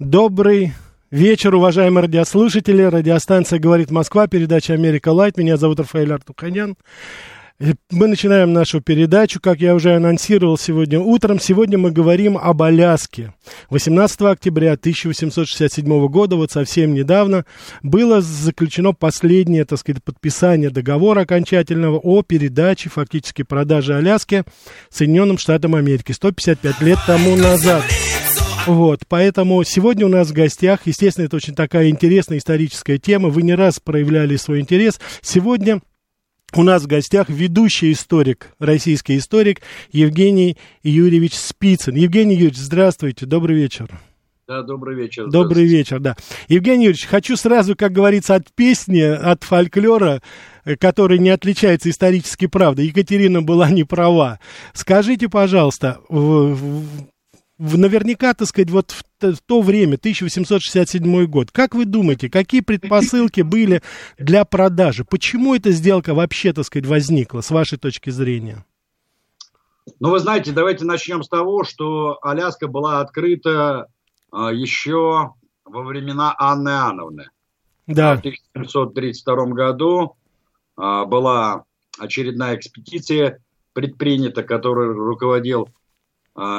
Добрый вечер, уважаемые радиослушатели. Радиостанция «Говорит Москва», передача «Америка Лайт». Меня зовут Рафаэль Артуханян. Мы начинаем нашу передачу, как я уже анонсировал сегодня утром. Сегодня мы говорим об Аляске. 18 октября 1867 года, вот совсем недавно, было заключено последнее, так сказать, подписание договора окончательного о передаче, фактически продаже Аляски Соединенным Штатам Америки 155 лет тому назад. Вот, поэтому сегодня у нас в гостях, естественно, это очень такая интересная историческая тема, вы не раз проявляли свой интерес. Сегодня у нас в гостях ведущий историк, российский историк Евгений Юрьевич Спицын. Евгений Юрьевич, здравствуйте, добрый вечер. Да, добрый вечер. Добрый вечер, да. Евгений Юрьевич, хочу сразу, как говорится, от песни, от фольклора, э, который не отличается исторически правдой. Екатерина была не права. Скажите, пожалуйста, наверняка, так сказать, вот в, в то время, 1867 год, как вы думаете, какие предпосылки были для продажи? Почему эта сделка вообще, так сказать, возникла, с вашей точки зрения? Ну, вы знаете, давайте начнем с того, что Аляска была открыта а, еще во времена Анны Иоанновны. В Да, 1732 году а, была очередная экспедиция предпринята, которой руководил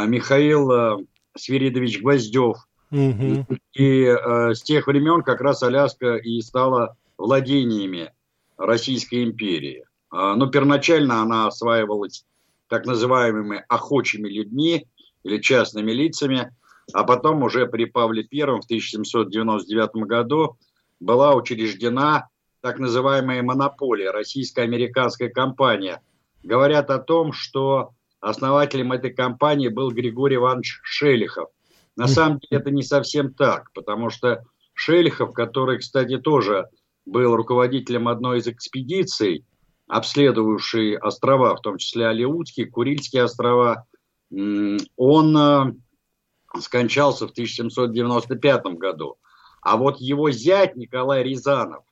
Михаил а, Свиридович Гвоздев. мгм. И э, с тех времен как раз Аляска и стала владениями Российской империи. А, но первоначально она осваивалась так называемыми охочими людьми или частными лицами, а потом уже при Павле I в 1799 году была учреждена так называемая монополия, российско-американская компания. Говорят о том, что основателем этой компании был Григорий Иванович Шелихов. На самом деле это не совсем так, потому что Шельхов, который, кстати, тоже был руководителем одной из экспедиций, обследовавший острова, в том числе Алиутские, Курильские острова, он э, скончался в 1795 году. А вот его зять Николай Рязанов,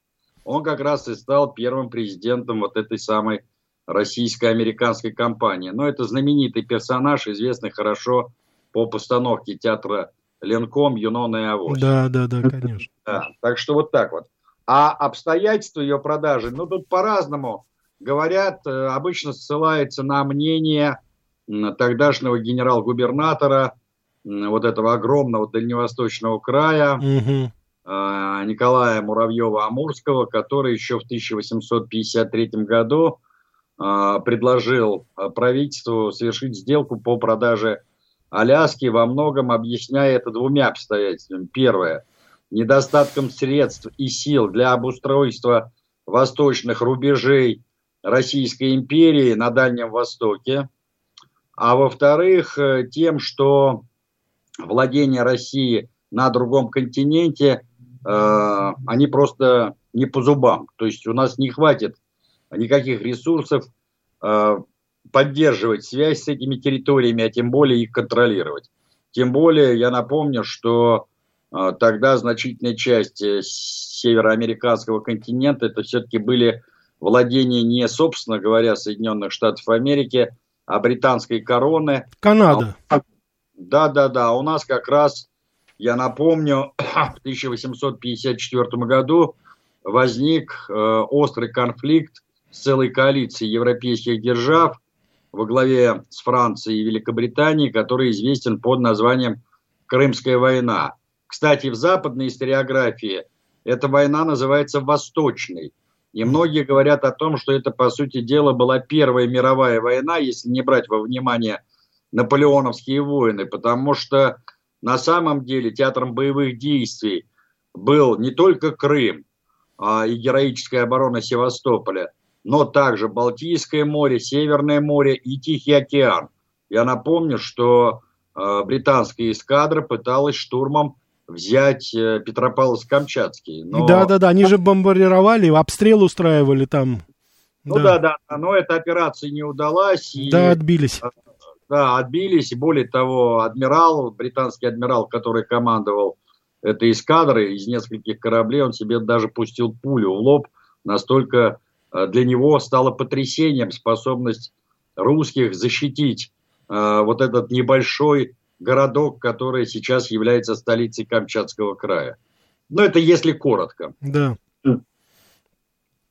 он как раз и стал первым президентом вот этой самой российско-американской компании. Но это знаменитый персонаж, известный хорошо по постановке театра Ленком, Юнона и Авось. Да, да, да, конечно. Да, так что вот так вот. А обстоятельства ее продажи, ну тут по-разному говорят, э, обычно ссылается на мнение тогдашнего генерал-губернатора вот этого огромного дальневосточного края угу. Николая Муравьева-Амурского, который еще в 1853 году предложил правительству совершить сделку по продаже Аляски, во многом объясняя это двумя обстоятельствами. Первое – недостатком средств и сил для обустройства восточных рубежей Российской империи на Дальнем Востоке, а во-вторых, э, тем, что владение России на другом континенте, э, они просто не по зубам. То есть у нас не хватит никаких ресурсов э, поддерживать связь с этими территориями, а тем более их контролировать. Тем более, я напомню, что э, тогда значительная часть э, североамериканского континента это все-таки были владения не, собственно говоря, Соединенных Штатов Америки, а британской короны. Канада. Да, да, да. У нас как раз, я напомню, в 1854 году возник э, острый конфликт с целой коалицией европейских держав во главе с Францией и Великобританией, который известен под названием Крымская война. Кстати, в западной историографии эта война называется Восточной. И многие говорят о том, что это, по сути дела, была Первая мировая война, если не брать во внимание наполеоновские войны, потому что на самом деле театром боевых действий был не только Крым а и героическая оборона Севастополя, но также Балтийское море, Северное море и Тихий океан. Я напомню, что э, британская эскадра пыталась штурмом взять э, Петропавловск-Камчатский. Но... Да, да, да, они же бомбардировали, обстрел устраивали там. Ну да, да, да но эта операция не удалась. И, да, отбились. Э, да, отбились. И более того, адмирал, британский адмирал, который командовал этой эскадрой из нескольких кораблей, он себе даже пустил пулю в лоб. Настолько для него стало потрясением способность русских защитить э, вот этот небольшой городок, который сейчас является столицей Камчатского края. Но это если коротко. Да.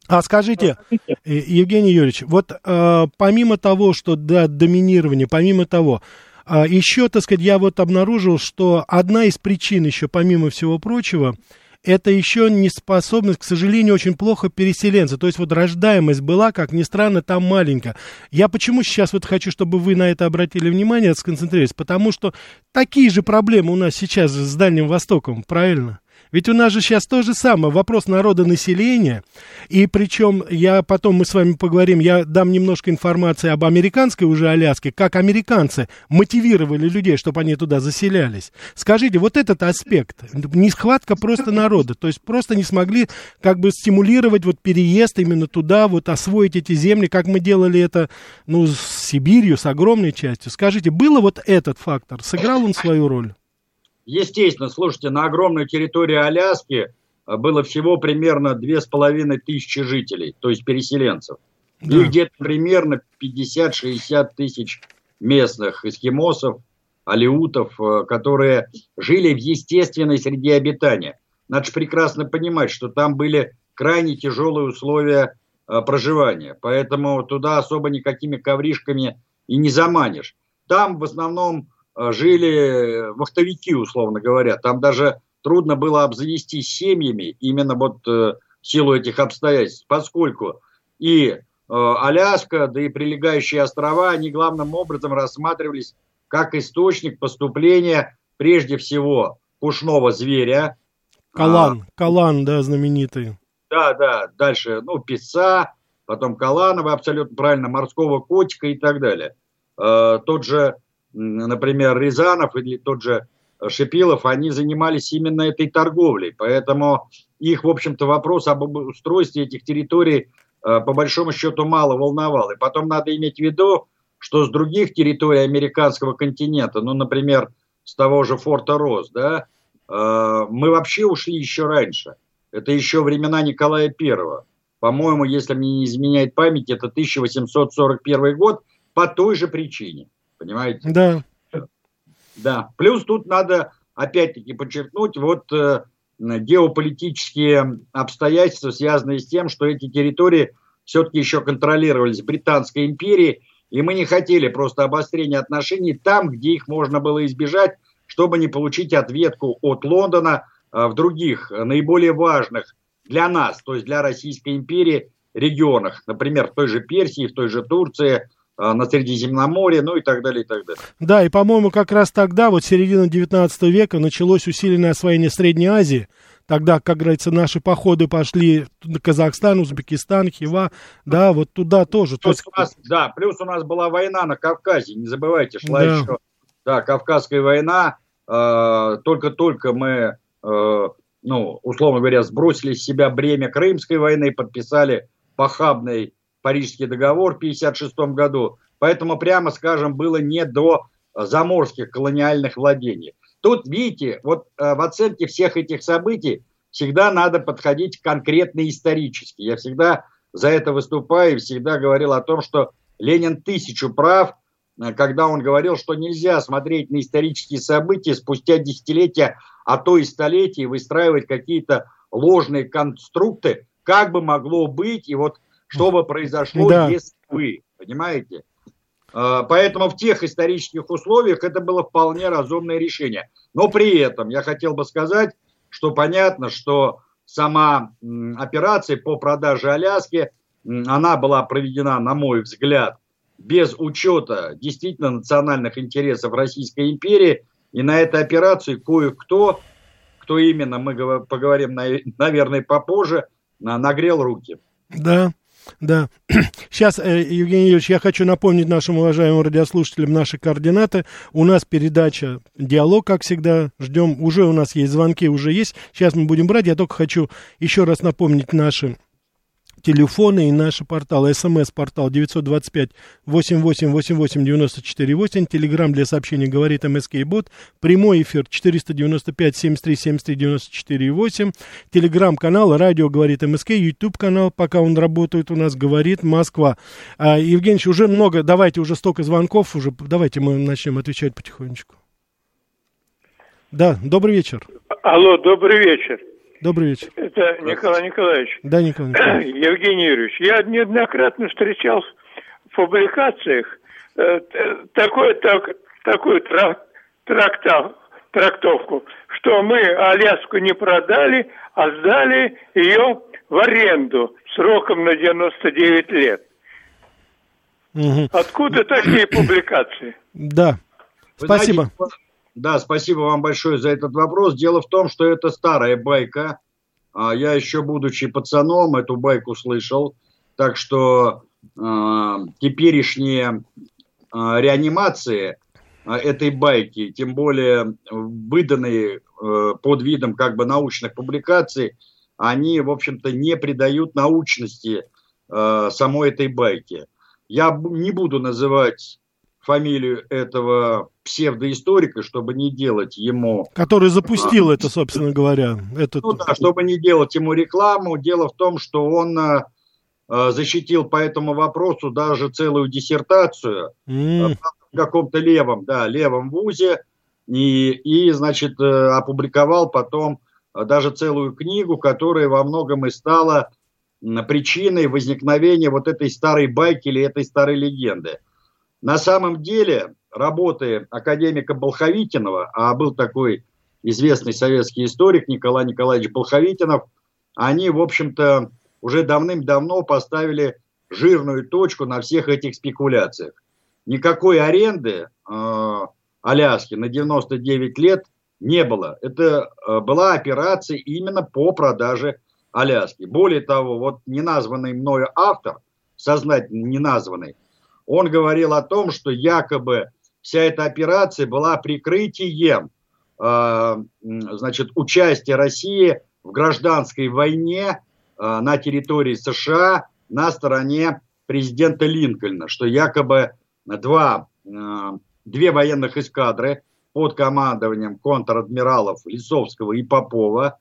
А скажите, э, Евгений Юрьевич, вот э, помимо того, что да, доминирование, помимо того, э, еще, так сказать, я вот обнаружил, что одна из причин еще, помимо всего прочего, это еще неспособность, к сожалению, очень плохо переселенца. То есть вот рождаемость была, как ни странно, там маленькая. Я почему сейчас вот хочу, чтобы вы на это обратили внимание, сконцентрировались? Потому что такие же проблемы у нас сейчас с Дальним Востоком, правильно? Ведь у нас же сейчас то же самое, вопрос народонаселения, и причем я потом мы с вами поговорим, я дам немножко информации об американской уже Аляске, как американцы мотивировали людей, чтобы они туда заселялись. Скажите, вот этот аспект, нехватка просто народа, то есть просто не смогли как бы стимулировать вот переезд именно туда, вот освоить эти земли, как мы делали это, ну, с Сибирью, с огромной частью. Скажите, было вот этот фактор, сыграл он свою роль? Естественно, слушайте, на огромной территории Аляски э, было всего примерно две с половиной тысячи жителей, то есть переселенцев. Да. И где-то примерно 50-60 тысяч местных эскимосов, алиутов, э, которые жили в естественной среде обитания. Надо же прекрасно понимать, что там были крайне тяжелые условия э, проживания. Поэтому туда особо никакими ковришками и не заманишь. Там в основном жили вахтовики, условно говоря. Там даже трудно было обзавестись семьями именно вот э, в силу этих обстоятельств, поскольку и э, Аляска, да и прилегающие острова, они главным образом рассматривались как источник поступления прежде всего пушного зверя. Калан, а, Калан, да, знаменитый. Да, да, дальше, ну, пеца, потом Калана, вы абсолютно правильно, морского котика и так далее. Э, тот же например, Рязанов или тот же Шипилов, они занимались именно этой торговлей. Поэтому их, в общем-то, вопрос об устройстве этих территорий по большому счету мало волновал. И потом надо иметь в виду, что с других территорий американского континента, ну, например, с того же форта Рос, да, мы вообще ушли еще раньше. Это еще времена Николая Первого. По-моему, если мне не изменяет память, это 1841 год по той же причине. Понимаете? Да. Да. Плюс тут надо опять-таки подчеркнуть вот э, геополитические обстоятельства, связанные с тем, что эти территории все-таки еще контролировались Британской империей, и мы не хотели просто обострения отношений там, где их можно было избежать, чтобы не получить ответку от Лондона э, в других э, наиболее важных для нас, то есть для Российской империи регионах, например, в той же Персии, в той же Турции, на Средиземноморье, ну и так далее, и так далее. Да, и, по-моему, как раз тогда, вот середина 19 века, началось усиленное освоение Средней Азии, тогда, как говорится, наши походы пошли на Казахстан, Узбекистан, Хива, да, вот туда тоже. Плюс у нас, да, плюс у нас была война на Кавказе, не забывайте, шла да. еще, да, Кавказская война, э, только-только мы э, ну, условно говоря, сбросили с себя бремя Крымской войны, подписали похабный Парижский договор в 1956 году. Поэтому, прямо скажем, было не до заморских колониальных владений. Тут, видите, вот э, в оценке всех этих событий всегда надо подходить конкретно исторически. Я всегда за это выступаю и всегда говорил о том, что Ленин тысячу прав, э, когда он говорил, что нельзя смотреть на исторические события спустя десятилетия а то и столетий выстраивать какие-то ложные конструкты, как бы могло быть, и вот что бы произошло, да. если бы, понимаете? А, поэтому в тех исторических условиях это было вполне разумное решение. Но при этом я хотел бы сказать, что понятно, что сама операция по продаже Аляски, она была проведена, на мой взгляд, без учета действительно национальных интересов Российской империи и на этой операции кое-кто, кто именно, мы поговорим, наверное, попозже, нагрел руки. Да, да. Сейчас, э, Евгений Юрьевич, я хочу напомнить нашим уважаемым радиослушателям наши координаты. У нас передача «Диалог», как всегда. Ждем, уже у нас есть звонки, уже есть. Сейчас мы будем брать. Я только хочу еще раз напомнить наши телефоны и наши порталы. СМС-портал 925-8888-94-8. Телеграмм для сообщений говорит МСК Бот. Прямой эфир 495-73-73-94-8. Телеграм-канал радио говорит МСК. Ютуб-канал, пока он работает у нас, говорит Москва. А, Евгений, уже много, давайте уже столько звонков, уже давайте мы начнем отвечать потихонечку. Да, добрый вечер. Алло, добрый вечер. Добрый вечер. Это Николай Николаевич. Да, Николай Николаевич. Евгений Юрьевич, я неоднократно встречал в публикациях э, такой, так, такую трак, трактав, трактовку, что мы Аляску не продали, а сдали ее в аренду сроком на 99 лет. Угу. Откуда такие публикации? Да, Вы спасибо. Знаете, да, спасибо вам большое за этот вопрос. Дело в том, что это старая байка. А я еще, будучи пацаном, эту байку слышал. Так что э, теперешние э, реанимации э, этой байки, тем более выданные э, под видом как бы научных публикаций, они, в общем-то, не придают научности э, самой этой байки. Я не буду называть фамилию этого псевдоисторика, чтобы не делать ему... Который запустил это, собственно говоря. Этот... Ну да, чтобы не делать ему рекламу. Дело в том, что он э, э защитил по этому вопросу даже целую диссертацию mm. в каком-то левом, да, левом вузе. И, и значит, э, опубликовал потом даже целую книгу, которая во многом и стала причиной возникновения вот этой старой байки или этой старой легенды. На самом деле, работы академика Болховитинова, а был такой известный советский историк Николай Николаевич Болховитинов, они, в общем-то, уже давным-давно поставили жирную точку на всех этих спекуляциях. Никакой аренды э, Аляски на 99 лет не было. Это э, была операция именно по продаже Аляски. Более того, вот неназванный мною автор, сознательно неназванный, он говорил о том, что якобы вся эта операция была прикрытием значит, участие России в гражданской войне на территории США на стороне президента Линкольна, что якобы два, две военных эскадры под командованием контр-адмиралов Лисовского и Попова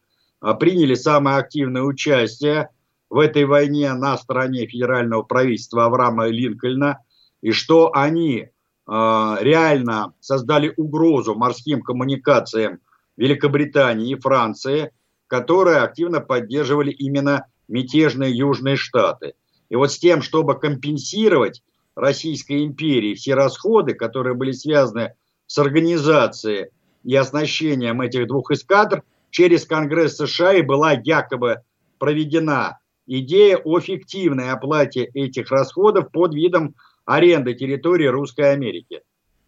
приняли самое активное участие в этой войне на стороне федерального правительства Авраама Линкольна, и что они э, реально создали угрозу морским коммуникациям Великобритании и Франции, которые активно поддерживали именно мятежные Южные Штаты. И вот с тем, чтобы компенсировать Российской империи все расходы, которые были связаны с организацией и оснащением этих двух эскадр, через Конгресс США и была якобы проведена идея о фиктивной оплате этих расходов под видом аренды территории Русской Америки.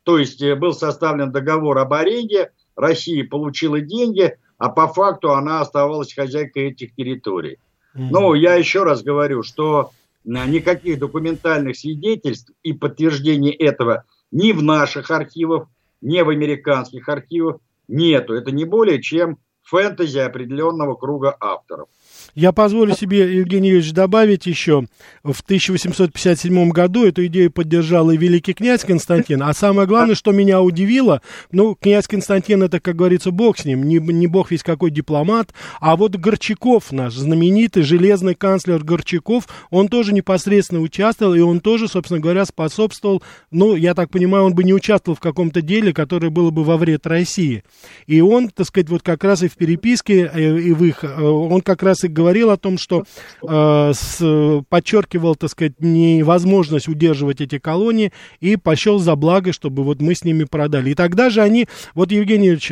То есть э, был составлен договор об аренде, Россия получила деньги, а по факту она оставалась хозяйкой этих территорий. Но я еще раз говорю, что э, никаких документальных свидетельств и подтверждений этого ни в наших архивах, ни в американских архивах нету. Это не более чем фэнтези определенного круга авторов. Я позволю себе, Евгений Юрьевич, добавить еще. В 1857 году эту идею поддержал и великий князь Константин. А самое главное, что меня удивило, ну, князь Константин, это, как говорится, бог с ним, не, не бог весь какой дипломат, а вот Горчаков наш, знаменитый железный канцлер Горчаков, он тоже непосредственно участвовал, и он тоже, собственно говоря, способствовал, ну, я так понимаю, он бы не участвовал в каком-то деле, которое было бы во вред России. И он, так сказать, вот как раз и в переписке, э, и в их, э, он как раз и говорил о том, что э, с, подчеркивал, так сказать, невозможность удерживать эти колонии и пощел за благо, чтобы вот мы с ними продали. И тогда же они, вот, Евгений Ильич,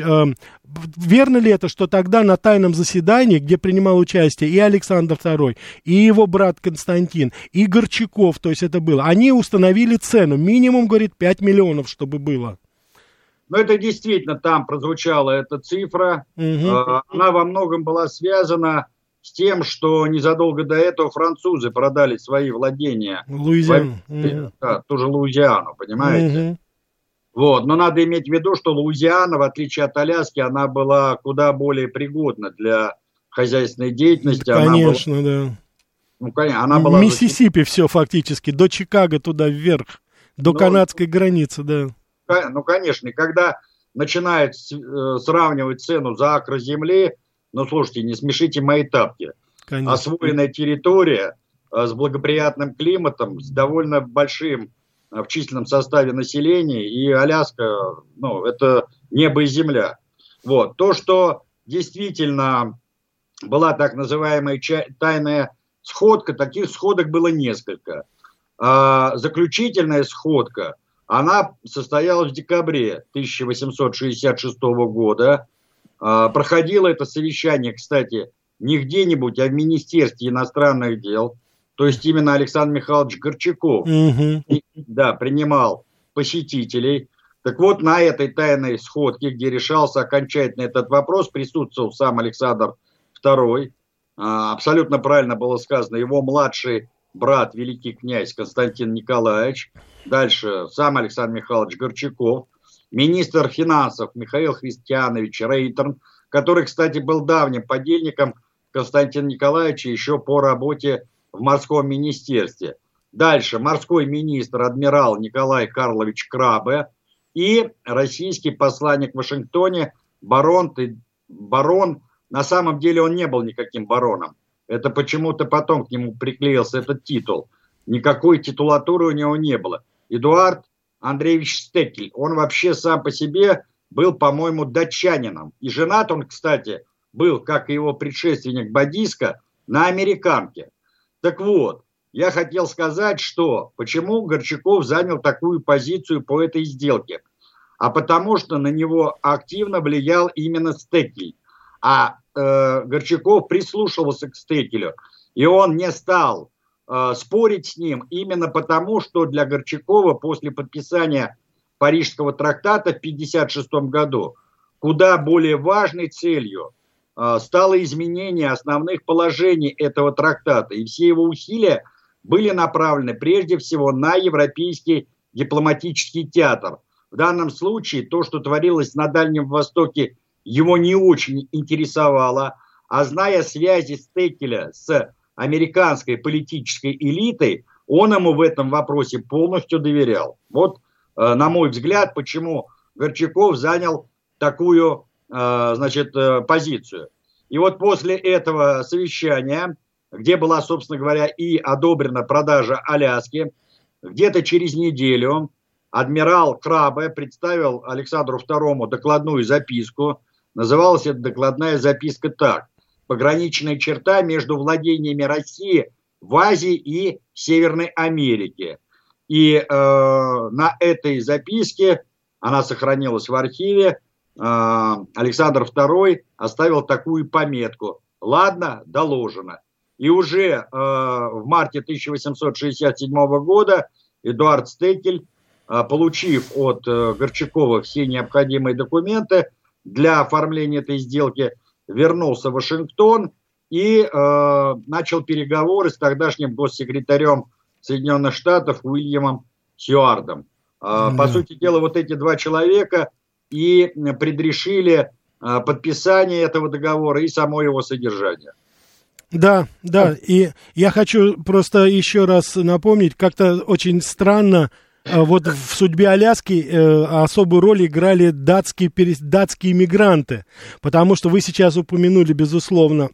верно ли это, что тогда на тайном заседании, где принимал участие и Александр II, и его брат Константин, и Горчаков, то есть это было, они установили цену, минимум, говорит, 5 миллионов, чтобы было. Но это действительно там прозвучала эта цифра. Угу. Она во многом была связана с тем, что незадолго до этого французы продали свои владения. Луизиану. Угу. Да, ту же Луизиану, понимаете? Угу. Вот. Но надо иметь в виду, что Луизиана, в отличие от Аляски, она была куда более пригодна для хозяйственной деятельности. Конечно, она была... да. Ну, конечно, она была... Миссисипи все фактически, до Чикаго туда вверх, до ну, канадской границы, да. Ну, конечно, когда начинают э, сравнивать цену за акр земли, ну, слушайте, не смешите мои тапки. Конечно. Освоенная территория э, с благоприятным климатом, с довольно большим э, в численном составе населения, и Аляска, ну, это небо и земля. Вот. То, что действительно была так называемая тайная сходка, таких сходок было несколько. А заключительная сходка, она состоялась в декабре 1866 года а, проходило это совещание, кстати, не где-нибудь, а в Министерстве иностранных дел. То есть именно Александр Михайлович Горчаков угу. да, принимал посетителей. Так вот, на этой тайной сходке, где решался окончательно этот вопрос, присутствовал сам Александр II. А, абсолютно правильно было сказано, его младший брат, великий князь Константин Николаевич. Дальше сам Александр Михайлович Горчаков министр финансов Михаил Христианович Рейтерн, который, кстати, был давним подельником Константина Николаевича еще по работе в морском министерстве. Дальше морской министр адмирал Николай Карлович Крабе и российский посланник в Вашингтоне барон, барон, на самом деле он не был никаким бароном. Это почему-то потом к нему приклеился этот титул. Никакой титулатуры у него не было. Эдуард Андреевич Стекель. Он вообще сам по себе был, по-моему, датчанином. И женат он, кстати, был, как и его предшественник Бадиска, на американке. Так вот, я хотел сказать, что почему Горчаков занял такую позицию по этой сделке. А потому что на него активно влиял именно Стекель. А э, Горчаков прислушивался к Стекелю. И он не стал спорить с ним именно потому, что для Горчакова после подписания Парижского трактата в 1956 году куда более важной целью э, стало изменение основных положений этого трактата. И все его усилия были направлены прежде всего на европейский дипломатический театр. В данном случае то, что творилось на Дальнем Востоке его не очень интересовало, а зная связи Стекеля с американской политической элитой, он ему в этом вопросе полностью доверял. Вот, э, на мой взгляд, почему Горчаков занял такую, э, значит, э, позицию. И вот после этого совещания, где была, собственно говоря, и одобрена продажа Аляски, где-то через неделю адмирал Крабе представил Александру II докладную записку. Называлась эта докладная записка так. Пограничная черта между владениями России в Азии и Северной Америке. И э, на этой записке, она сохранилась в архиве, э, Александр II оставил такую пометку. Ладно, доложено. И уже э, в марте 1867 года Эдуард Стекель а, получив от э, Горчакова все необходимые документы для оформления этой сделки, вернулся в Вашингтон и э, начал переговоры с тогдашним госсекретарем Соединенных Штатов Уильямом Сьюардом. Э, По сути дела, вот эти два человека и предрешили э, подписание этого договора и само его содержание. Да, да, и я хочу просто еще раз напомнить, как-то очень странно, вот в судьбе Аляски э, особую роль играли датские, датские мигранты, потому что вы сейчас упомянули, безусловно,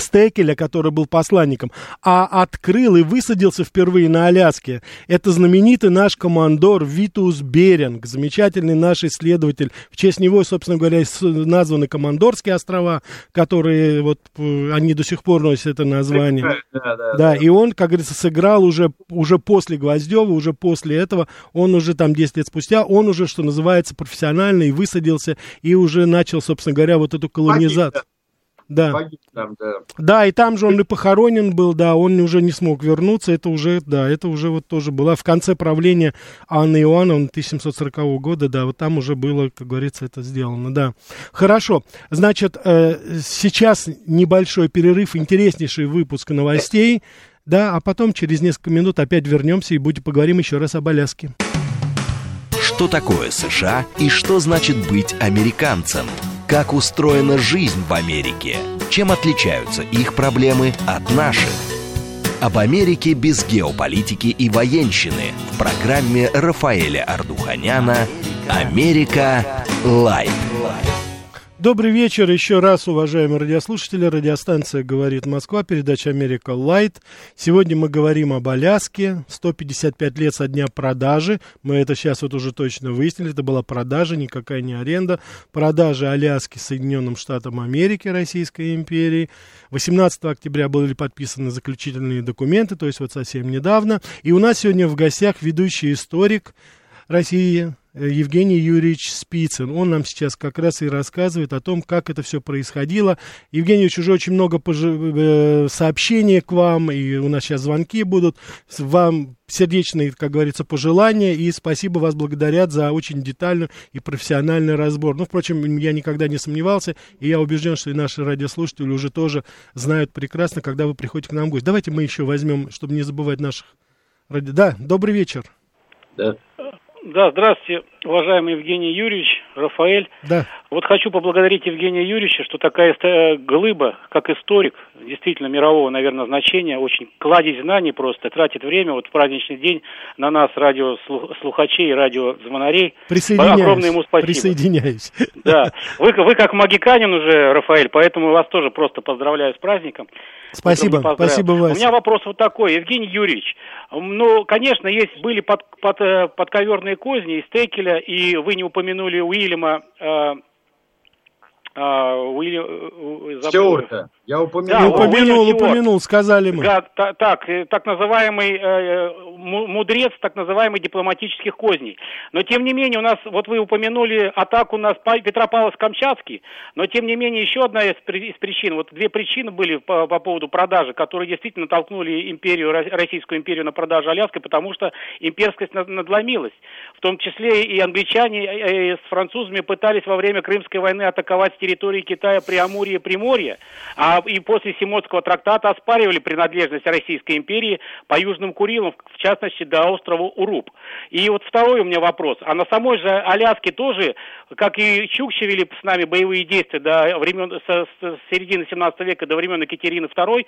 Стекеля, который был посланником, а открыл и высадился впервые на Аляске. Это знаменитый наш командор Витус Беринг, замечательный наш исследователь. В честь него, собственно говоря, названы Командорские острова, которые вот они до сих пор носят это название. Да, да, да, да. и он, как говорится, сыграл уже, уже после Гвоздева, уже после этого, он уже там 10 лет спустя, он уже, что называется, профессионально и высадился, и уже начал, собственно говоря, вот эту колонизацию. Да. Погиб там, да. Да, и там же он и похоронен был, да, он уже не смог вернуться, это уже, да, это уже вот тоже было в конце правления Анны Иоанновны 1740 года, да, вот там уже было, как говорится, это сделано, да. Хорошо, значит, э, сейчас небольшой перерыв, интереснейший выпуск новостей, да, а потом через несколько минут опять вернемся и будем поговорим еще раз об Аляске. Что такое США и что значит быть американцем? Как устроена жизнь в Америке? Чем отличаются их проблемы от наших? Об Америке без геополитики и военщины в программе Рафаэля Ардуханяна «Америка. Light». Добрый вечер еще раз, уважаемые радиослушатели. Радиостанция «Говорит Москва», передача «Америка Light». Сегодня мы говорим об Аляске. 155 лет со дня продажи. Мы это сейчас вот уже точно выяснили. Это была продажа, никакая не аренда. Продажа Аляски Соединенным Штатам Америки, Российской империи. 18 октября были подписаны заключительные документы, то есть вот совсем недавно. И у нас сегодня в гостях ведущий историк России Евгений Юрьевич Спицын. Он нам сейчас как раз и рассказывает о том, как это все происходило. Евгений Юрьевич, уже очень много пож... сообщений к вам, и у нас сейчас звонки будут. Вам сердечные, как говорится, пожелания, и спасибо вас благодарят за очень детальный и профессиональный разбор. Ну, впрочем, я никогда не сомневался, и я убежден, что и наши радиослушатели уже тоже знают прекрасно, когда вы приходите к нам в гости. Давайте мы еще возьмем, чтобы не забывать наших... Да, добрый вечер. Да. Да, здравствуйте, уважаемый Евгений Юрьевич, Рафаэль. Да. Вот хочу поблагодарить Евгения Юрьевича, что такая глыба, как историк, действительно мирового, наверное, значения, очень кладезь знаний просто, тратит время вот в праздничный день на нас, радиослухачей, радиозвонарей. Присоединяюсь. Огромное ему спасибо. Присоединяюсь. Да. Вы, вы как магиканин уже, Рафаэль, поэтому вас тоже просто поздравляю с праздником. Спасибо, спасибо, Вася. У меня вопрос вот такой, Евгений Юрьевич. Ну, конечно, есть были под, под, э, подковерные козни и Стекеля, и вы не упомянули Уильяма э, а, Уилли... Э, э, Стюарта. Я упомянул. Да, упомянул, упомянул, сказали мы. Да, так, э, так называемый э, мудрец так называемых дипломатических козней. Но тем не менее у нас, вот вы упомянули атаку на Петропавловск-Камчатский, но тем не менее еще одна из, из причин, вот две причины были по, по поводу продажи, которые действительно толкнули империю, Российскую империю на продажу Аляски, потому что имперскость надломилась. В том числе и англичане и с французами пытались во время Крымской войны атаковать территории Китая Преамурье, Приморье, а и после Симотского трактата оспаривали принадлежность Российской империи по Южным Курилам, в частности до острова Уруб. И вот второй у меня вопрос. А на самой же Аляске тоже, как и Чукчи вели с нами боевые действия до времен, со, с середины 17 века до времен Екатерины II,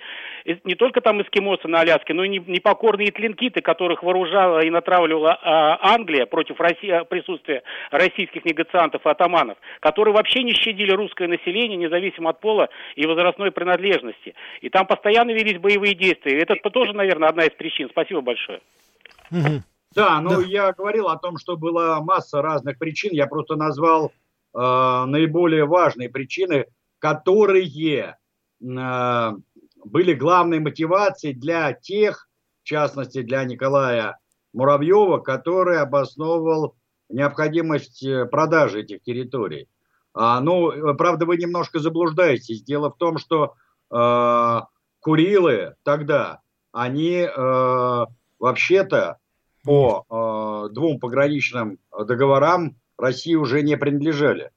не только там эскимосы на Аляске, но и непокорные тлинкиты, которых вооружала и натравливала а, Англия против России, присутствия российских негациантов и атаманов, которые вообще не щадили русское население, независимо от пола и возрастной принадлежности. И там постоянно велись боевые действия. Это тоже, наверное, одна из причин. Спасибо большое. Да, ну да. я говорил о том, что была масса разных причин. Я просто назвал э, наиболее важные причины, которые э, были главной мотивацией для тех, в частности для Николая Муравьева, который обосновывал необходимость э, продажи этих территорий. А, ну, правда, вы немножко заблуждаетесь. Дело в том, что э, Курилы тогда, они э, вообще-то по э, двум пограничным договорам России уже не принадлежали.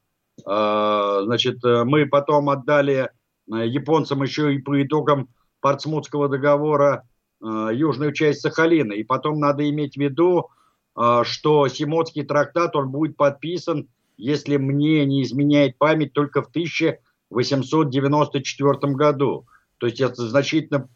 Э, значит, мы потом отдали э, японцам еще и по итогам Портсмутского договора э, южную часть Сахалина. И потом надо иметь в виду, э, что Симотский трактат, он будет подписан, если мне не изменяет память, только в 1894 году. То есть это значительно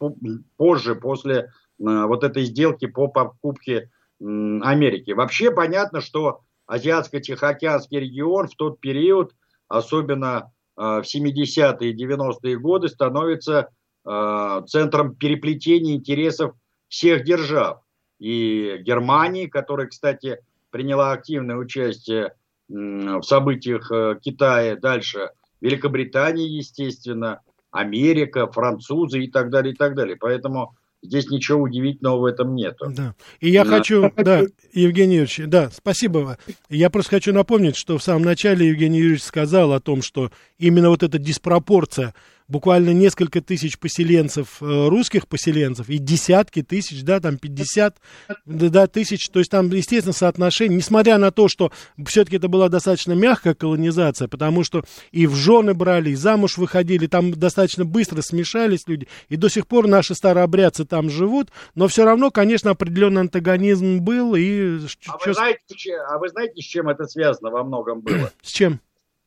позже, после э, вот этой сделки по покупке Америки. Вообще понятно, что Азиатско-Тихоокеанский регион в тот период, особенно э, в 70-е и 90-е годы, становится э, центром переплетения интересов всех держав. И Германии, которая, кстати, приняла активное участие в событиях Китая, дальше Великобритании, естественно, Америка, французы и так далее, и так далее. Поэтому здесь ничего удивительного в этом нету. Да. И я да. хочу, да, Евгений Юрьевич, да, спасибо. Я просто хочу напомнить, что в самом начале Евгений Юрьевич сказал о том, что именно вот эта диспропорция буквально несколько тысяч поселенцев, э, русских поселенцев, и десятки тысяч, да, там 50 да, тысяч, то есть там, естественно, соотношение, несмотря на то, что все-таки это была достаточно мягкая колонизация, потому что и в жены брали, и замуж выходили, там достаточно быстро смешались люди, и до сих пор наши старообрядцы там живут, но все равно, конечно, определенный антагонизм был, и... А вы, знаете, а вы знаете, с чем это связано во многом было? С чем?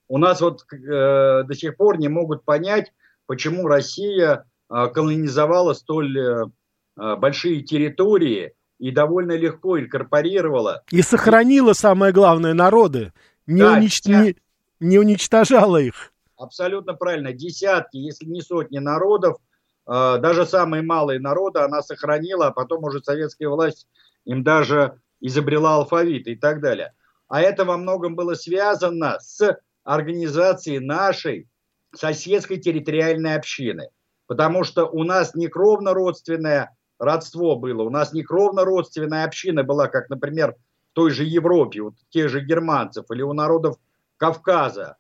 У нас вот э, до сих пор не могут понять, почему Россия а, колонизовала столь э, а, большие территории и довольно легко инкорпорировала. И сохранила, самое главное, народы, не, да, унич... не, не уничтожала их. Абсолютно правильно. Десятки, если не сотни народов, а, даже самые малые народы она сохранила, а потом уже советская власть им даже изобрела алфавит и так далее. А это во многом было связано с организацией нашей соседской территориальной общины. Потому что у нас не кровно родственное родство было, у нас не кровно родственная община была, как, например, в той же Европе, у тех же германцев или у народов Кавказа,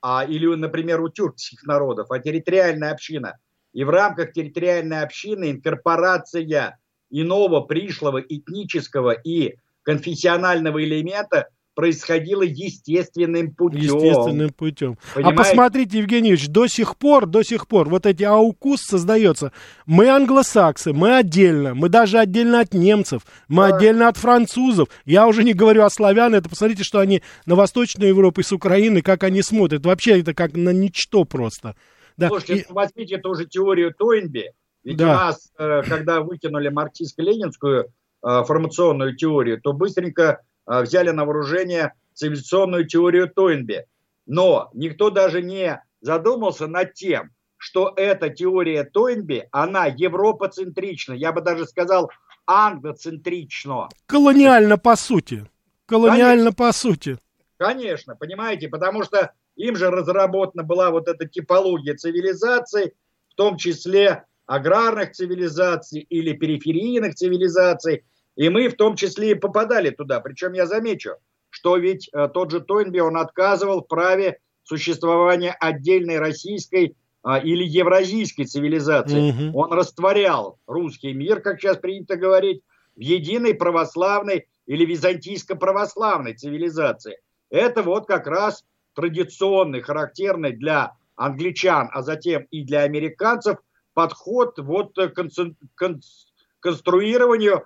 а, или, например, у тюркских народов, а территориальная община. И в рамках территориальной общины инкорпорация иного пришлого этнического и конфессионального элемента – происходило естественным путем. Естественным путем. А Понимаете? А посмотрите, Евгений Ильич, до сих пор, до сих пор вот эти аукус создается. Мы англосаксы, мы отдельно, мы даже отдельно от немцев, мы да. отдельно от французов. Я уже не говорю о славян, это посмотрите, что они на Восточную Европу и с Украины, как они смотрят. Вообще это как на ничто просто. Да. Слушайте, и... возьмите тоже теорию Тойнби. Ведь да. у нас, э, когда выкинули марксистско-ленинскую э, формационную теорию, то быстренько взяли на вооружение цивилизационную теорию Тойнби. Но никто даже не задумался над тем, что эта теория Тойнби, она европоцентрична, я бы даже сказал англоцентрична. Колониально по сути. Колониально Конечно. по сути. Конечно, понимаете, потому что им же разработана была вот эта типология цивилизаций, в том числе аграрных цивилизаций или периферийных цивилизаций, и мы в том числе и попадали туда. Причем я замечу, что ведь э, тот же Тойнби, он отказывал в праве существования отдельной российской а, или евразийской цивилизации. Угу. Он растворял русский мир, как сейчас принято говорить, в единой православной или византийско-православной цивилизации. Это вот как раз традиционный, характерный для англичан, а затем и для американцев подход вот к конструированию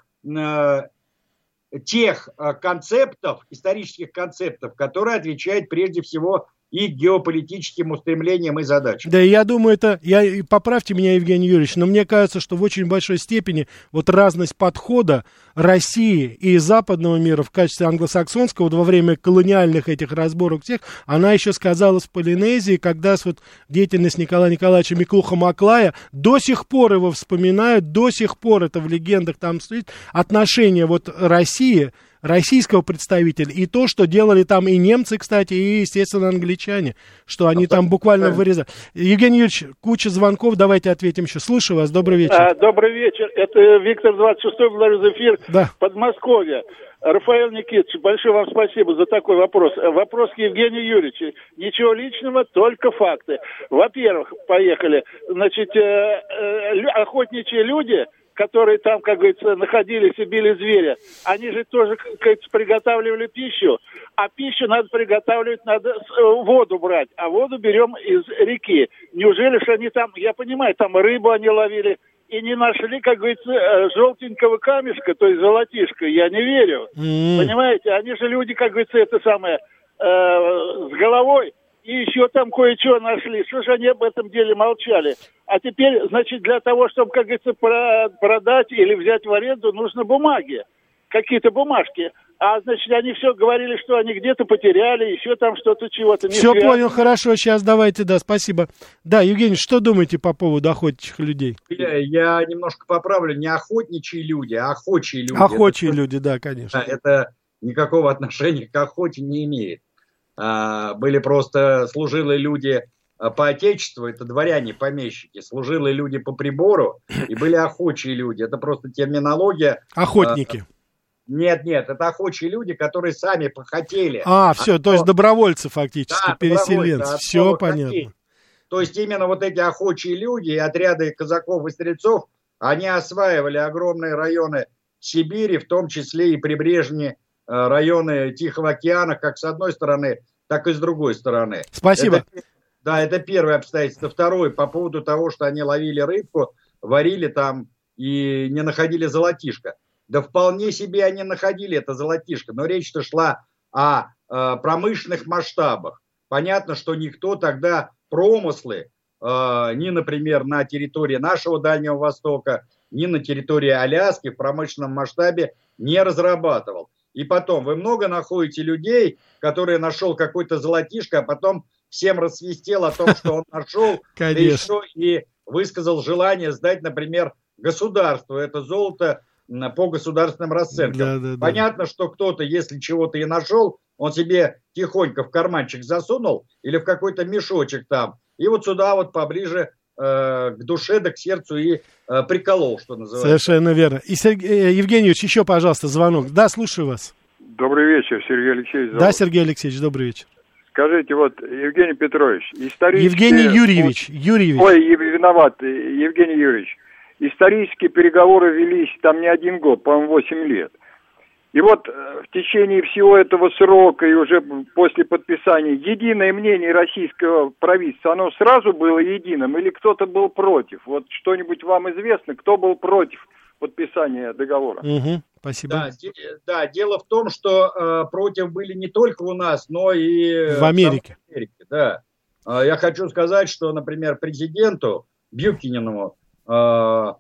тех э, концептов, исторических концептов, которые отвечают прежде всего и геополитическим устремлениям и задачам. Да, я думаю, это, я, поправьте меня, Евгений Юрьевич, но мне кажется, что в очень большой степени вот разность подхода России и западного мира в качестве англосаксонского вот во время колониальных этих разборок всех, она еще сказалась в Полинезии, когда вот деятельность Николая Николаевича Миклуха Маклая, до сих пор его вспоминают, до сих пор это в легендах там стоит, отношение вот России российского представителя, и то, что делали там и немцы, кстати, и, естественно, англичане, что они там буквально вырезали. Евгений Юрьевич, куча звонков, давайте ответим еще. Слушаю вас, добрый вечер. А, добрый вечер, это Виктор 26-й, благодарю за эфир, да. Подмосковье. Рафаэл Никитич, большое вам спасибо за такой вопрос. Вопрос к Евгению Юрьевичу. Ничего личного, только факты. Во-первых, поехали. Значит, э, э, охотничьи люди которые там, как говорится, находились и били зверя, они же тоже, как говорится, приготавливали пищу, а пищу надо приготавливать, надо э, воду брать, а воду берем из реки. Неужели же они там, я понимаю, там рыбу они ловили, и не нашли, как говорится, э, желтенького камешка, то есть золотишко, я не верю. Mm. Понимаете, они же люди, как говорится, это самое, э, с головой, и еще там кое-что нашли. Что же они об этом деле молчали? А теперь, значит, для того, чтобы, как говорится, продать или взять в аренду, нужно бумаги, какие-то бумажки. А, значит, они все говорили, что они где-то потеряли, еще там что-то, чего-то не Все связано. понял, хорошо, сейчас давайте, да, спасибо. Да, Евгений, что думаете по поводу охотничьих людей? Я, я немножко поправлю, не охотничьи люди, а охочие люди. Охочие это, люди, да, конечно. Это никакого отношения к охоте не имеет. А, были просто служилые люди а, по отечеству, это дворяне, помещики, служилые люди по прибору, и были охочие люди. Это просто терминология. Охотники. Нет, нет, это охочие люди, которые сами похотели. А, все, то есть добровольцы фактически, да, переселенцы. Все понятно. Хотели. То есть именно вот эти охочие люди, отряды казаков и стрельцов, они осваивали огромные районы Сибири, в том числе и прибрежные районы Тихого океана, как с одной стороны, так и с другой стороны. Спасибо. Это, да, это первое обстоятельство. Второе, по поводу того, что они ловили рыбку, варили там и не находили золотишко. Да вполне себе они находили это золотишко, но речь-то шла о э, промышленных масштабах. Понятно, что никто тогда промыслы э, ни, например, на территории нашего Дальнего Востока, ни на территории Аляски в промышленном масштабе не разрабатывал. И потом, вы много находите людей, которые нашел какой-то золотишко, а потом всем рассвистел о том, что он нашел, да еще и высказал желание сдать, например, государству это золото по государственным расценкам. Да, да, да. Понятно, что кто-то, если чего-то и нашел, он себе тихонько в карманчик засунул или в какой-то мешочек там, и вот сюда вот поближе к душе да к сердцу и э, приколол, что называется. Совершенно верно. И Сергей, э, Евгеньевич, еще, пожалуйста, звонок. Да, слушаю вас. Добрый вечер, Сергей Алексеевич. Зовут. Да, Сергей Алексеевич, добрый вечер. Скажите, вот, Евгений Петрович, исторически... Евгений Юрьевич, Юрьевич. Ой, виноват, Евгений Юрьевич. Исторические переговоры велись там не один год, по-моему, 8 лет. И вот э, в течение всего этого срока и уже после подписания единое мнение российского правительства, оно сразу было единым или кто-то был против? Вот что-нибудь вам известно, кто был против подписания договора? Угу, спасибо. Да, де, да, дело в том, что э, против были не только у нас, но и в Америке. В Америке да. Э, я хочу сказать, что, например, президенту Бьюкинину э,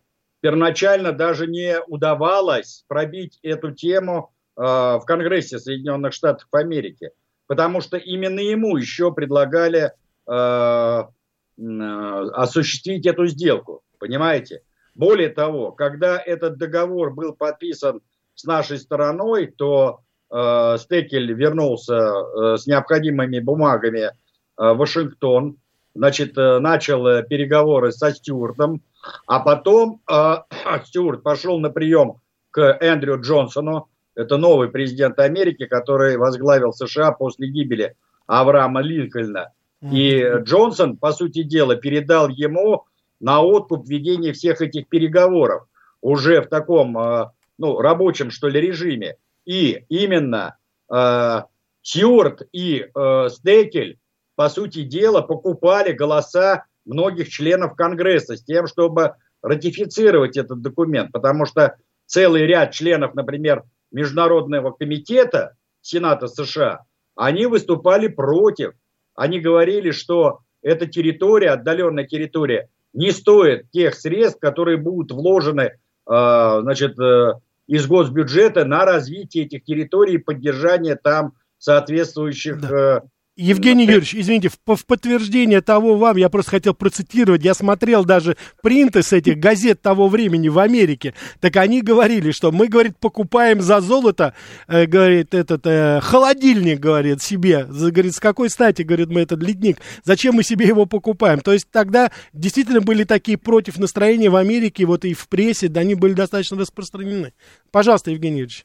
первоначально даже не удавалось пробить эту тему э, в Конгрессе Соединенных Штатов Америки, потому что именно ему еще предлагали э, э, осуществить эту сделку, понимаете? Более того, когда этот договор был подписан с нашей стороной, то э, Стекель вернулся э, с необходимыми бумагами э, в Вашингтон, значит, э, начал э, переговоры со Стюартом, а потом э, Стюарт пошел на прием к Эндрю Джонсону, это новый президент Америки, который возглавил США после гибели Авраама Линкольна. И Джонсон, по сути дела, передал ему на откуп ведение всех этих переговоров уже в таком э, ну, рабочем, что ли, режиме. И именно э, Стюарт и э, Стекель, по сути дела, покупали голоса многих членов Конгресса с тем, чтобы ратифицировать этот документ, потому что целый ряд членов, например, Международного комитета Сената США, они выступали против. Они говорили, что эта территория, отдаленная территория, не стоит тех средств, которые будут вложены э, значит, э, из госбюджета на развитие этих территорий и поддержание там соответствующих да. Евгений Юрьевич, извините, в, в подтверждение того вам, я просто хотел процитировать, я смотрел даже принты с этих газет того времени в Америке, так они говорили, что мы, говорит, покупаем за золото, э, говорит, этот э, холодильник, говорит, себе, говорит, с какой стати, говорит, мы этот ледник, зачем мы себе его покупаем? То есть тогда действительно были такие против настроения в Америке, вот и в прессе, да, они были достаточно распространены. Пожалуйста, Евгений Юрьевич.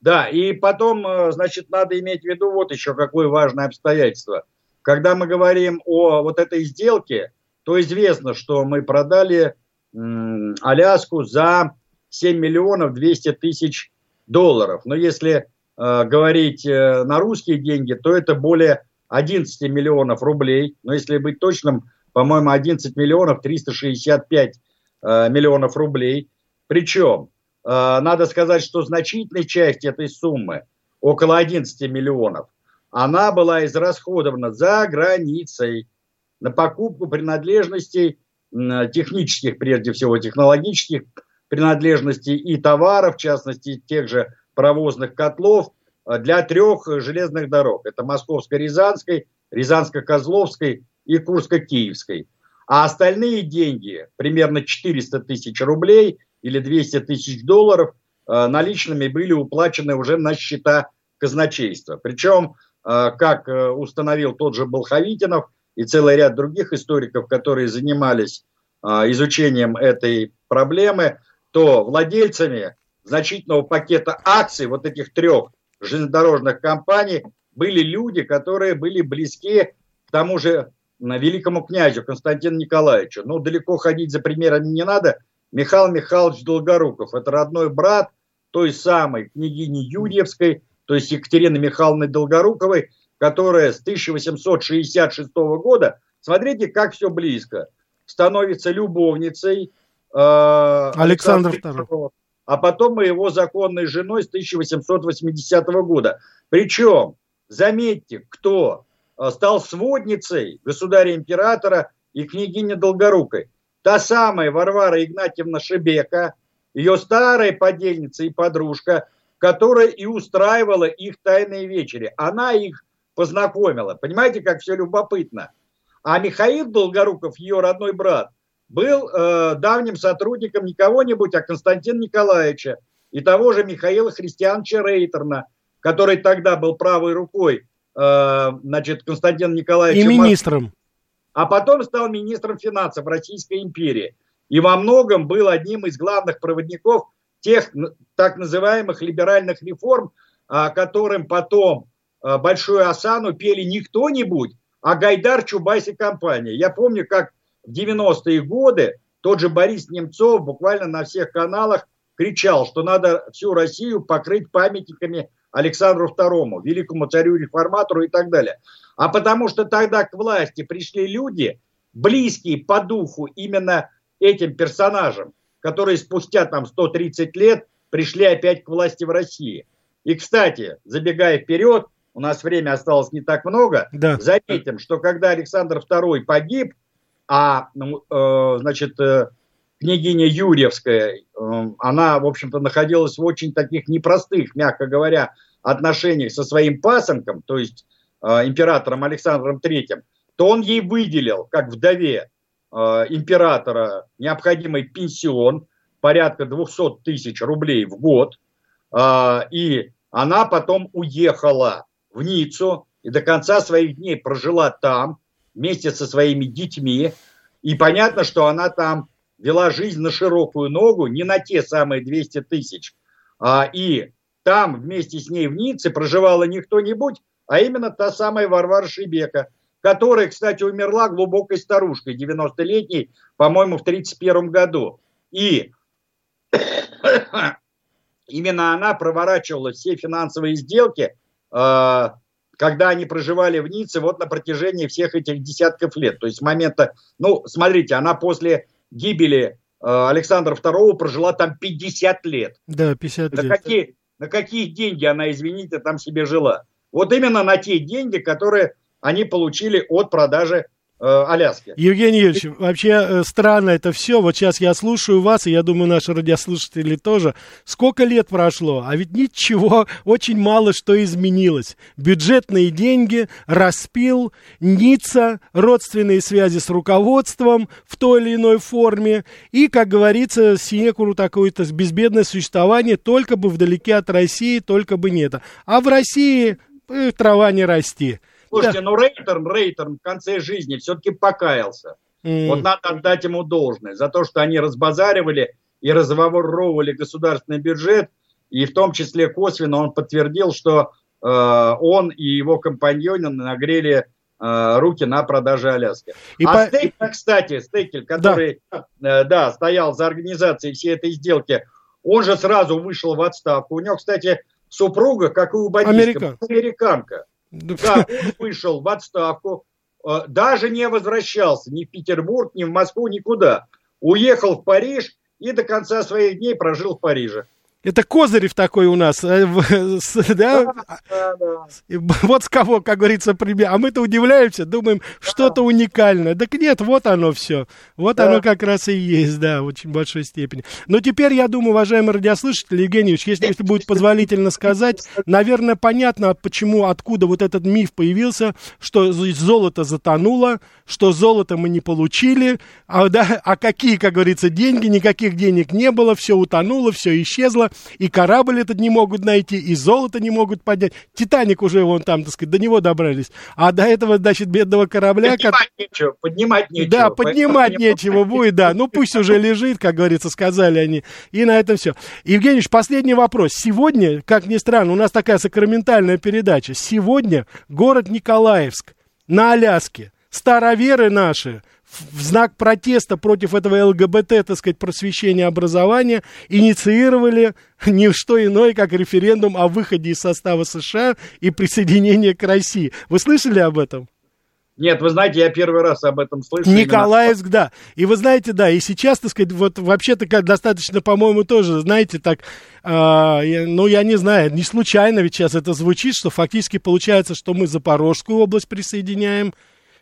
Да, и потом, э, значит, надо иметь в виду вот еще какое важное обстоятельство. Когда мы говорим о вот этой сделке, то известно, что мы продали м, Аляску за 7 миллионов 200 тысяч долларов. Но если э, говорить э, на русские деньги, то это более 11 миллионов рублей. Но если быть точным, по-моему, 11 миллионов 365 э, миллионов рублей. Причем надо сказать, что значительная часть этой суммы, около 11 миллионов, она была израсходована за границей на покупку принадлежностей технических, прежде всего технологических принадлежностей и товаров, в частности тех же паровозных котлов, э, для трех железных дорог. Это Московско-Рязанской, Рязанско-Козловской и Курско-Киевской. А остальные деньги, примерно 400 тысяч рублей – или 200 тысяч долларов э, наличными были уплачены уже на счета казначейства. Причем, э, как э, установил тот же Болховитинов и целый ряд других историков, которые занимались изучением этой проблемы, то владельцами значительного пакета акций вот этих трех железнодорожных компаний были люди, которые были близки к тому же великому князю Константину Николаевичу. Ну, далеко ходить за примерами не надо – Михаил Михайлович Долгоруков. Это родной брат той самой княгини Юрьевской, то есть Екатерины Михайловны Долгоруковой, которая с 1866 года, смотрите, как все близко, становится любовницей э, Александра II, а потом и его законной женой с 1880 года. Причем, заметьте, кто э, стал сводницей государя-императора и княгини Долгорукой та самая Варвара Игнатьевна Шебека, ее старая подельница и подружка, которая и устраивала их тайные вечери. Она их познакомила. Понимаете, как все любопытно. А Михаил Долгоруков, ее родной брат, был э, давним сотрудником не кого-нибудь, а Константина Николаевича и того же Михаила Христиановича Рейтерна, который тогда был правой рукой э, значит, Константина Николаевича. И министром а потом стал министром финансов Российской империи. И во многом был одним из главных проводников тех так называемых либеральных реформ, а, которым потом а, большую осану пели не кто-нибудь, а Гайдар, Чубайс и компания. Я помню, как в 90-е годы тот же Борис Немцов буквально на всех каналах кричал, что надо всю Россию покрыть памятниками Александру II, великому царю-реформатору и так далее а потому что тогда к власти пришли люди, близкие по духу именно этим персонажам, которые спустя там 130 лет пришли опять к власти в России. И, кстати, забегая вперед, у нас время осталось не так много, да. заметим, что когда Александр II погиб, а, ну, э, значит, э, княгиня Юрьевская, э, она, в общем-то, находилась в очень таких непростых, мягко говоря, отношениях со своим пасынком, то есть Э, императором Александром III, то он ей выделил, как вдове э, императора, необходимый пенсион, порядка 200 тысяч рублей в год, э, и она потом уехала в Ниццу и до конца своих дней прожила там вместе со своими детьми. И понятно, что она там вела жизнь на широкую ногу, не на те самые 200 тысяч. А, и там вместе с ней в Ницце проживала не кто-нибудь, а именно та самая Варвара Шибека, которая, кстати, умерла глубокой старушкой, 90-летней, по-моему, в 1931 году. И именно она проворачивала все финансовые сделки, э, когда они проживали в Ницце вот на протяжении всех этих десятков лет. То есть с момента, ну, смотрите, она после гибели Александра II прожила там 50 лет. Да, 50 на лет. Какие, на какие деньги она, извините, там себе жила? Вот именно на те деньги, которые они получили от продажи Э, Аляски. Евгений Юрьевич, вообще э, странно это все. Вот сейчас я слушаю вас, и я думаю, наши радиослушатели тоже. Сколько лет прошло, а ведь ничего, очень мало что изменилось. Бюджетные деньги, распил, ница, родственные связи с руководством в той или иной форме. И, как говорится, синекуру такое-то безбедное существование, только бы вдалеке от России, только бы не это. А в России э, трава не расти. Слушайте, да. ну Рейтерн, Рейтерн в конце жизни все-таки покаялся. Mm. Вот надо отдать ему должное за то, что они разбазаривали и разворовывали государственный бюджет, и в том числе косвенно он подтвердил, что э, он и его компаньоны нагрели э, руки на продаже Аляски. И а по... Стейкель, кстати, Стейкель, который да. Э, да, стоял за организацией всей этой сделки, он же сразу вышел в отставку. У него, кстати, супруга, как и у Америка. американка. Да, он вышел в отставку, э, даже не возвращался ни в Петербург, ни в Москву, никуда. Уехал в Париж и до конца своих дней прожил в Париже. Это Козырев такой у нас, э, да? да, да. Вот с кого, как говорится, пример. А мы-то удивляемся, думаем, что-то уникальное. Так нет, вот оно все. Вот да. оно как раз и есть, да, в очень большой степени. Но теперь, я думаю, уважаемые радиослушатели, Евгеньевич, если, если будет позволительно сказать, наверное, понятно, почему, откуда вот этот миф появился, что золото затонуло, что золото мы не получили, а, да, а какие, как говорится, деньги, никаких денег не было, все утонуло, все исчезло и корабль этот не могут найти, и золото не могут поднять. Титаник уже вон там, так сказать, до него добрались. А до этого, значит, бедного корабля... Поднимать как... нечего, поднимать нечего. Да, поднимать нечего будет, да. Ну, пусть уже лежит, как говорится, сказали они. И на этом все. Евгений последний вопрос. Сегодня, как ни странно, у нас такая сакраментальная передача. Сегодня город Николаевск на Аляске. Староверы наши в знак протеста против этого ЛГБТ, так сказать, просвещения образования, инициировали не что иное, как референдум о выходе из состава США и присоединении к России. Вы слышали об этом? Нет, вы знаете, я первый раз об этом слышу. Николаевск, именно... да. И вы знаете, да, и сейчас, так сказать, вот вообще-то как достаточно, по-моему, тоже, знаете, так, э, ну, я не знаю, не случайно ведь сейчас это звучит, что фактически получается, что мы Запорожскую область присоединяем,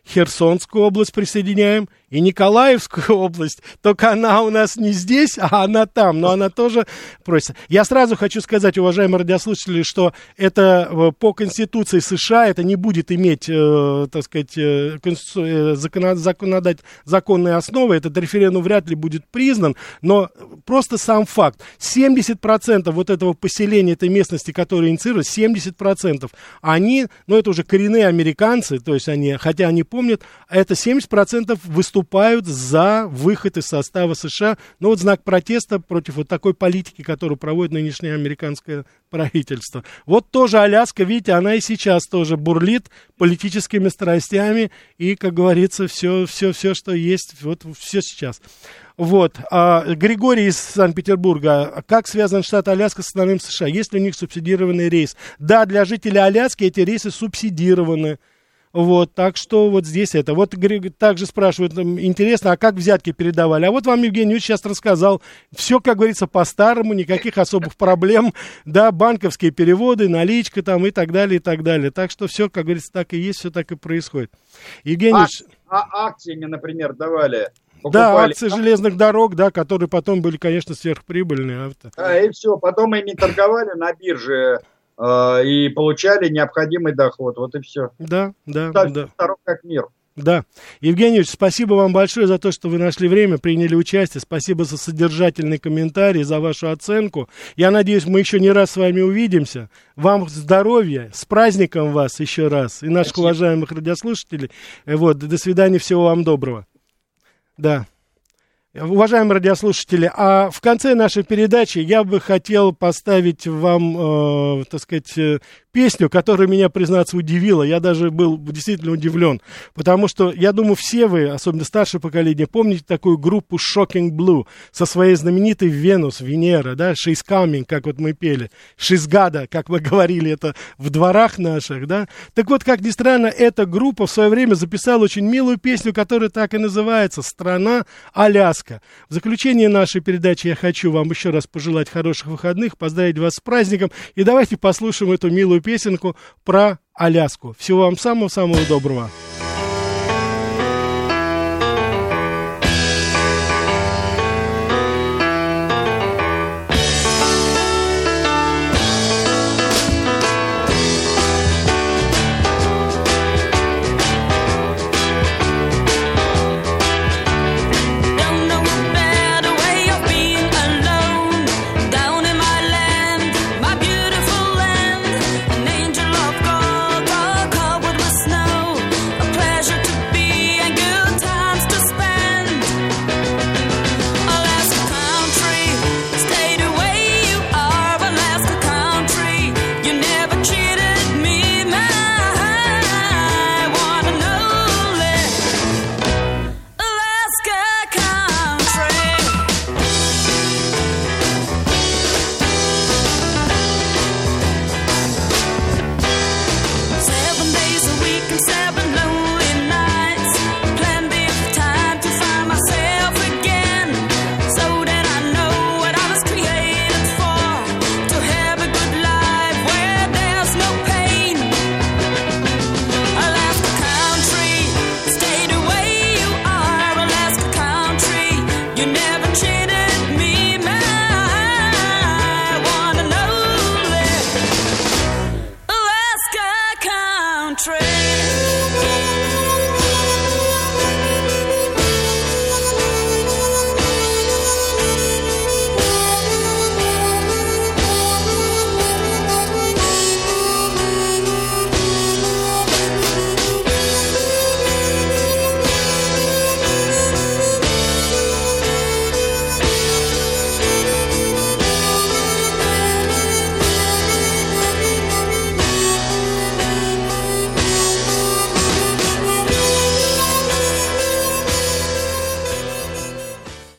Херсонскую область присоединяем и Николаевскую область, только она у нас не здесь, а она там, но она тоже просится. Я сразу хочу сказать, уважаемые радиослушатели, что это э, по Конституции США, это не будет иметь, э, так сказать, э, э законодать, законной основы, этот референдум вряд ли будет признан, но просто сам факт, 70% вот этого поселения, этой местности, которые инициируют, 70% они, ну это уже коренные американцы, то есть они, хотя они помнят, это 70% выступают выступают за выход из состава США. Ну вот знак протеста против вот такой политики, которую проводит нынешнее американское правительство. Вот тоже Аляска, видите, она и сейчас тоже бурлит политическими страстями. И, как говорится, все, все, все, что есть, вот все сейчас. Вот. А, Григорий из Санкт-Петербурга. Как связан штат Аляска с основным США? Есть ли у них субсидированный рейс? Да, для жителей Аляски эти рейсы субсидированы. Вот, так что вот здесь это. Вот также спрашивают, интересно, а как взятки передавали? А вот вам Евгений Ильич сейчас рассказал. Все, как говорится, по-старому, никаких особых проблем. Да, банковские переводы, наличка там и так далее, и так далее. Так что все, как говорится, так и есть, все так и происходит. Евгений а. А акциями, например, давали? Покупали. Да, акции железных дорог, да, которые потом были, конечно, сверхприбыльные. А, и все, потом ими торговали на бирже Э, и получали необходимый доход. Вот и все. Да, да, так, да. Второй как мир. Да. Евгений спасибо вам большое за то, что вы нашли время, приняли участие. Спасибо за содержательный комментарий, за вашу оценку. Я надеюсь, мы еще не раз с вами увидимся. Вам здоровья, с праздником вас еще раз и наших спасибо. уважаемых радиослушателей. Вот, до свидания, всего вам доброго. Да. Уважаемые радиослушатели, а в конце нашей передачи я бы хотел поставить вам, э, так сказать, э, песню, которая меня, признаться, удивила. Я даже был действительно удивлен, потому что, я думаю, все вы, особенно старшее поколение, помните такую группу Shocking Blue со своей знаменитой Венус, Венера, да, She's Coming, как вот мы пели, She's Gada, как мы говорили это в дворах наших, да. Так вот, как ни странно, эта группа в свое время записала очень милую песню, которая так и называется «Страна Аляска». В заключение нашей передачи я хочу вам еще раз пожелать хороших выходных, поздравить вас с праздником, и давайте послушаем эту милую песенку про Аляску. Всего вам самого-самого доброго.